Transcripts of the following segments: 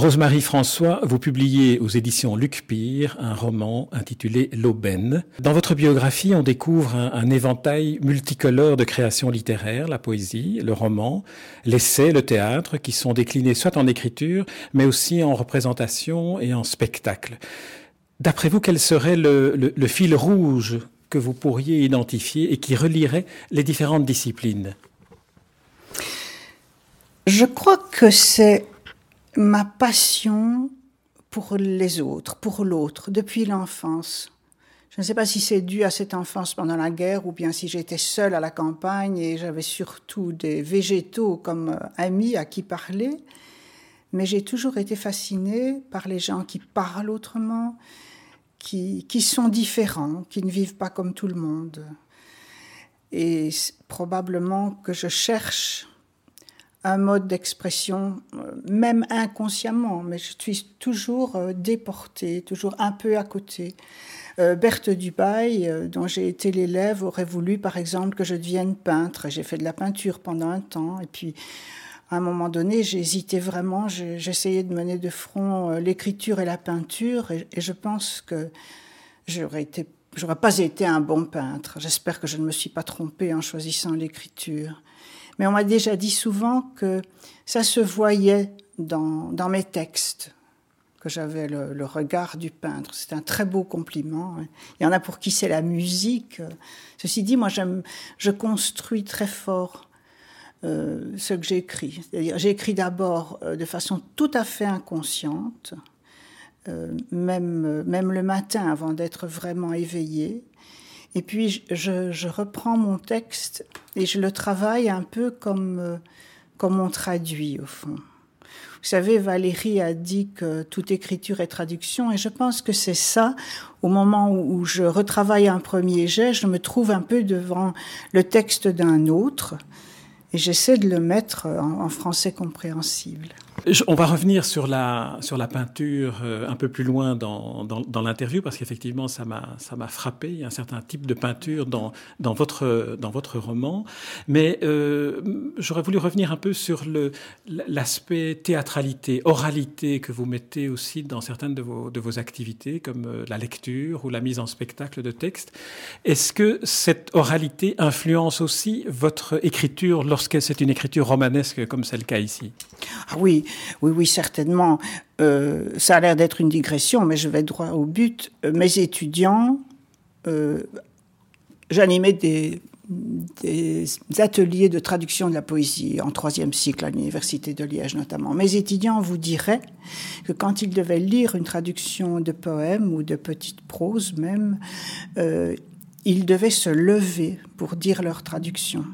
Rosemary François, vous publiez aux éditions Luc Pire un roman intitulé L'Aubaine. Dans votre biographie, on découvre un, éventail multicolore de créations littéraires, la poésie, le roman, l'essai, le théâtre, qui sont déclinés soit en écriture, mais aussi en représentation et en spectacle. D'après vous, quel serait le fil rouge que vous pourriez identifier et qui relierait les différentes disciplines? Je crois que c'est ma passion pour les autres, pour l'autre, depuis l'enfance. Je ne sais pas si c'est dû à cette enfance pendant la guerre ou bien si j'étais seule à la campagne et j'avais surtout des végétaux comme euh, amis à qui parler, mais j'ai toujours été fascinée par les gens qui parlent autrement, qui, qui sont différents, qui ne vivent pas comme tout le monde. Et probablement que je cherche un mode d'expression, euh, même inconsciemment, mais je suis toujours euh, déportée, toujours un peu à côté. Euh, Berthe Dubail, dont j'ai été l'élève, aurait voulu, par exemple, que je devienne peintre. J'ai fait de la peinture pendant un temps, et puis à un moment donné, j'hésitais vraiment. J'essayais de mener de front l'écriture et la peinture, et, je pense que j'aurais j'aurais pas été un bon peintre. J'espère que je ne me suis pas trompée en choisissant l'écriture. Mais on m'a déjà dit souvent que ça se voyait dans, mes textes, que j'avais le, regard du peintre. C'est un très beau compliment. Hein. Il y en a pour qui c'est la musique. Ceci dit, moi, je construis très fort euh, ce que j'écris. C'est-à-dire, j'écris d'abord euh, de façon tout à fait inconsciente, euh, même, même le matin avant d'être vraiment éveillé. Et puis je, reprends mon texte et je le travaille un peu comme, euh, comme on traduit au fond. Vous savez, Valérie a dit que toute écriture est traduction, et je pense que c'est ça. Au moment où je retravaille un premier jet, je me trouve un peu devant le texte d'un autre, et j'essaie de le mettre en français compréhensible. On va revenir sur la, sur la peinture euh, un peu plus loin dans, dans, l'interview parce qu'effectivement ça m'a, frappé. Il y a un certain type de peinture dans, dans, votre, dans votre roman. Mais euh, j'aurais voulu revenir un peu sur l'aspect théâtralité, oralité que vous mettez aussi dans certaines de vos, de vos activités comme euh, la lecture ou la mise en spectacle de textes. Est-ce que cette oralité influence aussi votre écriture lorsque c'est une écriture romanesque comme c'est le cas ici? Ah oui, oui, oui, certainement. Euh, ça a l'air d'être une digression, mais je vais droit au but. Euh, mes étudiants, euh, j'animais des, des ateliers de traduction de la poésie en troisième cycle à l'université de Liège notamment. Mes étudiants vous diraient que quand ils devaient lire une traduction de poème ou de petite prose même, ils devaient se lever pour dire leur traduction.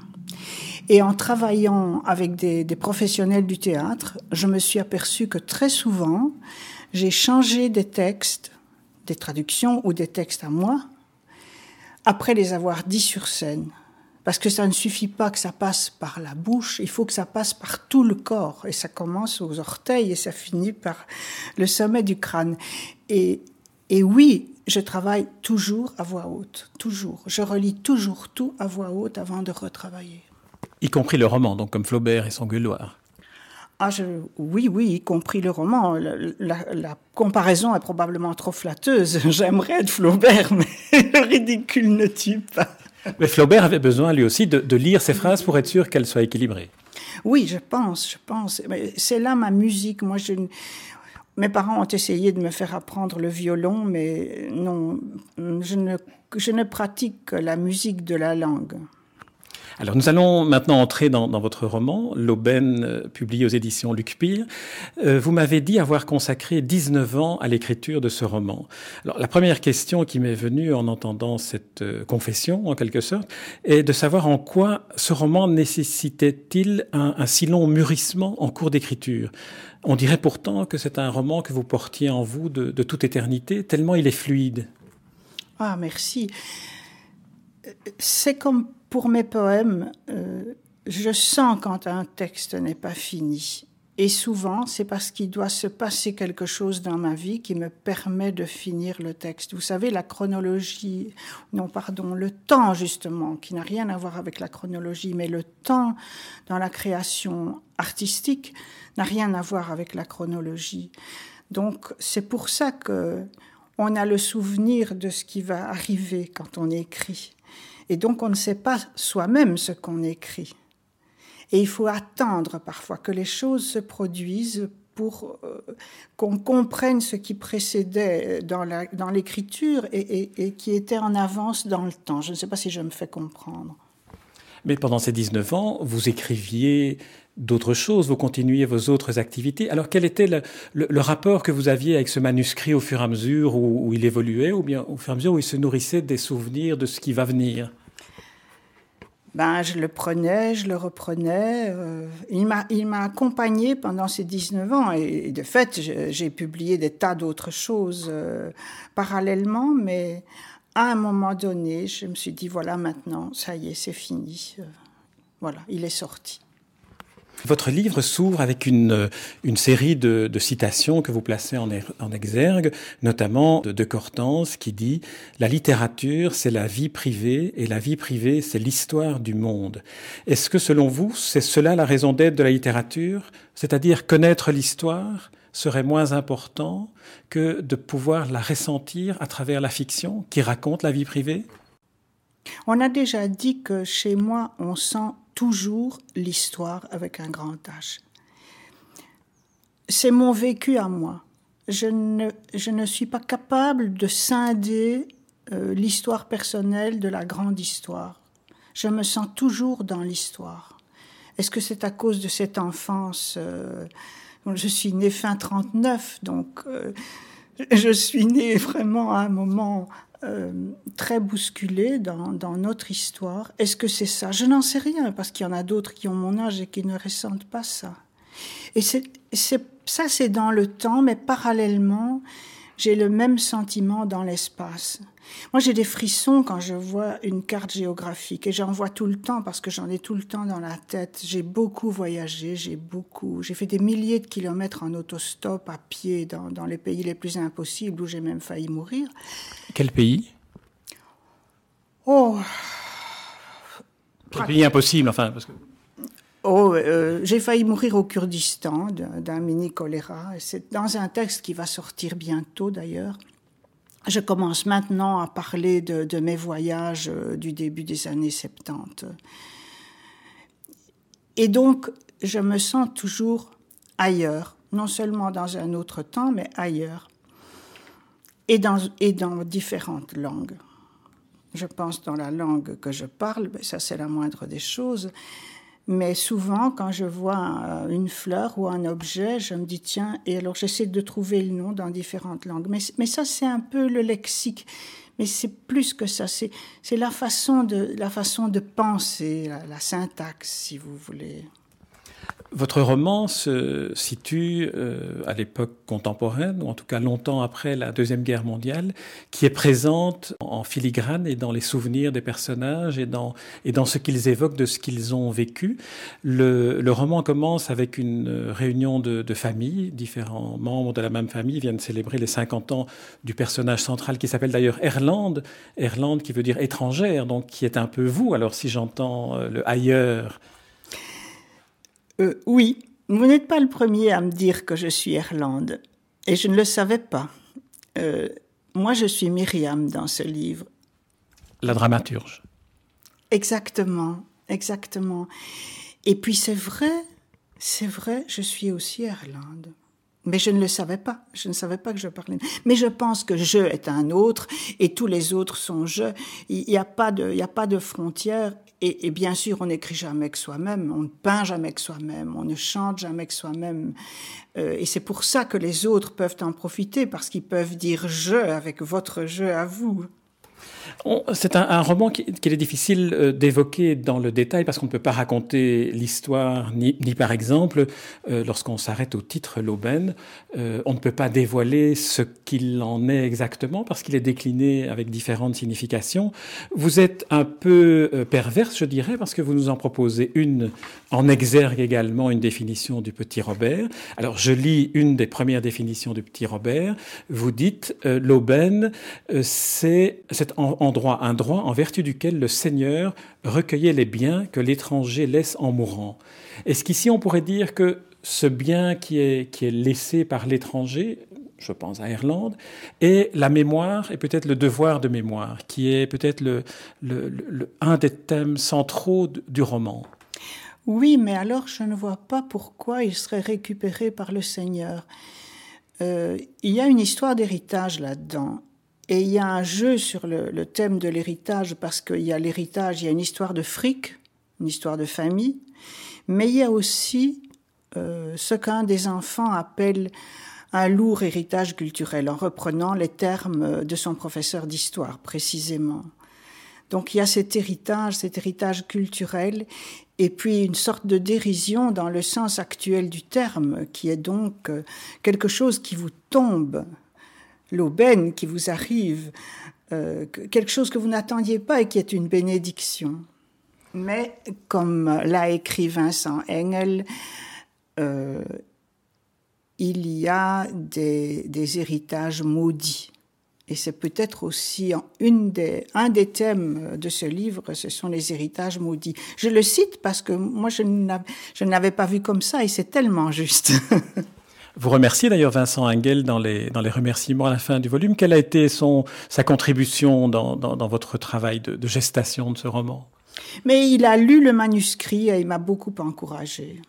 Et en travaillant avec des, professionnels du théâtre, je me suis aperçue que très souvent, j'ai changé des textes, des traductions ou des textes à moi, après les avoir dits sur scène. Parce que ça ne suffit pas que ça passe par la bouche, il faut que ça passe par tout le corps. Et ça commence aux orteils et ça finit par le sommet du crâne. Et, et oui, je travaille toujours à voix haute, toujours. Je relis toujours tout à voix haute avant de retravailler. Y compris le roman, donc comme Flaubert et son gueuloir. Ah, je, oui, oui, y compris le roman. La, comparaison est probablement trop flatteuse. J'aimerais être Flaubert, mais le ridicule ne tue pas. Mais Flaubert avait besoin lui aussi de, lire ses phrases pour être sûr qu'elles soient équilibrées. Oui, je pense, je pense. C'est là ma musique. Moi, je, mes parents ont essayé de me faire apprendre le violon, mais non, je ne, je ne pratique que la musique de la langue. Alors nous allons maintenant entrer dans, votre roman, L'Aubaine, euh, publié aux éditions Luc Pire. Euh, vous m'avez dit avoir consacré 19 ans à l'écriture de ce roman. Alors la première question qui m'est venue en entendant cette euh, confession, en quelque sorte, est de savoir en quoi ce roman nécessitait-il un, si long mûrissement en cours d'écriture. On dirait pourtant que c'est un roman que vous portiez en vous de, de toute éternité, tellement il est fluide. Ah, merci. C'est comme pour mes poèmes, euh, je sens quand un texte n'est pas fini. Et souvent, c'est parce qu'il doit se passer quelque chose dans ma vie qui me permet de finir le texte. Vous savez, la chronologie, non, pardon, le temps, justement, qui n'a rien à voir avec la chronologie, mais le temps dans la création artistique n'a rien à voir avec la chronologie. Donc, c'est pour ça que on a le souvenir de ce qui va arriver quand on écrit. Et donc, on ne sait pas soi-même ce qu'on écrit. Et il faut attendre parfois que les choses se produisent pour euh, qu'on comprenne ce qui précédait dans l'écriture et, qui était en avance dans le temps. Je ne sais pas si je me fais comprendre. Mais pendant ces 19 ans, vous écriviez d'autres choses, vous continuiez vos autres activités. Alors quel était le, rapport que vous aviez avec ce manuscrit au fur et à mesure où, il évoluait, ou bien au fur et à mesure où il se nourrissait des souvenirs de ce qui va venir? Ben, je le prenais, je le reprenais. Euh, il m'a accompagné pendant ces 19 ans et, de fait, j'ai publié des tas d'autres choses euh, parallèlement, mais à un moment donné, je me suis dit, voilà, maintenant, ça y est, c'est fini. Euh, voilà, il est sorti. Votre livre s'ouvre avec une, une série de, citations que vous placez en, er, exergue, notamment de, de Cortance qui dit ⁇ La littérature, c'est la vie privée, et la vie privée, c'est l'histoire du monde. Est-ce que selon vous, c'est cela la raison d'être de la littérature? C'est-à-dire connaître l'histoire? Serait moins important que de pouvoir la ressentir à travers la fiction qui raconte la vie privée? On a déjà dit que chez moi, on sent toujours l'histoire avec un grand H. C'est mon vécu à moi. Je ne, je ne suis pas capable de scinder euh, l'histoire personnelle de la grande histoire. Je me sens toujours dans l'histoire. Est-ce que c'est à cause de cette enfance euh, Je suis née fin 39, donc euh, je suis née vraiment à un moment euh, très bousculé dans, notre histoire. Est-ce que c'est ça? Je n'en sais rien, parce qu'il y en a d'autres qui ont mon âge et qui ne ressentent pas ça. Et c'est, ça, c'est dans le temps, mais parallèlement, j'ai le même sentiment dans l'espace. Moi, j'ai des frissons quand je vois une carte géographique et j'en vois tout le temps parce que j'en ai tout le temps dans la tête. J'ai beaucoup voyagé, j'ai beaucoup, j'ai fait des milliers de kilomètres en autostop, à pied, dans, dans les pays les plus impossibles où j'ai même failli mourir. Quel pays? Oh. Quel pays impossible, enfin, parce que. Oh, euh, j'ai failli mourir au Kurdistan d'un mini choléra. C'est dans un texte qui va sortir bientôt d'ailleurs. Je commence maintenant à parler de, mes voyages euh, du début des années 70. Et donc, je me sens toujours ailleurs, non seulement dans un autre temps, mais ailleurs, et dans, et dans différentes langues. Je pense dans la langue que je parle, ben ça c'est la moindre des choses, mais souvent, quand je vois euh, une fleur ou un objet, je me dis tiens, et alors j'essaie de trouver le nom dans différentes langues. Mais, ça, c'est un peu le lexique. Mais c'est plus que ça, c'est la façon de, la façon de penser, la syntaxe, si vous voulez. Votre roman se situe euh, à l'époque contemporaine, ou en tout cas longtemps après la Deuxième Guerre mondiale, qui est présente en filigrane et dans les souvenirs des personnages et dans, ce qu'ils évoquent de ce qu'ils ont vécu. Le, roman commence avec une réunion de, de famille, différents membres de la même famille viennent célébrer les 50 ans du personnage central qui s'appelle d'ailleurs Erlande, Erlande qui veut dire étrangère, donc qui est un peu vous. Alors si j'entends euh, le ailleurs, euh, oui, vous n'êtes pas le premier à me dire que je suis Irlande, et je ne le savais pas. Euh, moi, je suis Myriam dans ce livre. La dramaturge. Exactement, exactement. Et puis c'est vrai, c'est vrai, je suis aussi Irlande. Mais je ne le savais pas. Je ne savais pas que je parlais. Mais je pense que je est un autre et tous les autres sont je. Il n'y a pas de, il y a pas de frontière. Et, bien sûr, on n'écrit jamais que soi-même, on ne peint jamais que soi-même, on ne chante jamais que soi-même. Euh, et c'est pour ça que les autres peuvent en profiter, parce qu'ils peuvent dire je avec votre je à vous. C'est un, roman qu'il est difficile euh, d'évoquer dans le détail parce qu'on ne peut pas raconter l'histoire, ni, par exemple, euh, lorsqu'on s'arrête au titre L'Aubaine, euh, on ne peut pas dévoiler ce qu'il en est exactement parce qu'il est décliné avec différentes significations. Vous êtes un peu perverse, je dirais, parce que vous nous en proposez une en exergue également une définition du petit Robert. Alors je lis une des premières définitions du petit Robert. Vous dites L'Aubaine, c'est en, en droit, un droit en vertu duquel le Seigneur recueillait les biens que l'étranger laisse en mourant. Est-ce qu'ici on pourrait dire que ce bien qui est, qui est laissé par l'étranger, je pense à Irlande, est la mémoire et peut-être le devoir de mémoire, qui est peut-être le, le, un des thèmes centraux du roman? Oui, mais alors je ne vois pas pourquoi il serait récupéré par le Seigneur. Euh, il y a une histoire d'héritage là-dedans. Et il y a un jeu sur le, thème de l'héritage parce qu'il y a l'héritage, il y a une histoire de fric, une histoire de famille, mais il y a aussi euh, ce qu'un des enfants appelle un lourd héritage culturel, en reprenant les termes de son professeur d'histoire précisément. Donc il y a cet héritage, cet héritage culturel, et puis une sorte de dérision dans le sens actuel du terme, qui est donc euh, quelque chose qui vous tombe l'aubaine qui vous arrive, euh, quelque chose que vous n'attendiez pas et qui est une bénédiction. Mais comme l'a écrit Vincent Engel, euh, il y a des, héritages maudits. Et c'est peut-être aussi une des, un des thèmes de ce livre, ce sont les héritages maudits. Je le cite parce que moi, je ne l'avais pas vu comme ça et c'est tellement juste. Vous remerciez d'ailleurs Vincent Engel dans les, remerciements à la fin du volume. Quelle a été sa contribution dans, dans, votre travail de, de gestation de ce roman? Mais il a lu le manuscrit et il m'a beaucoup encouragé.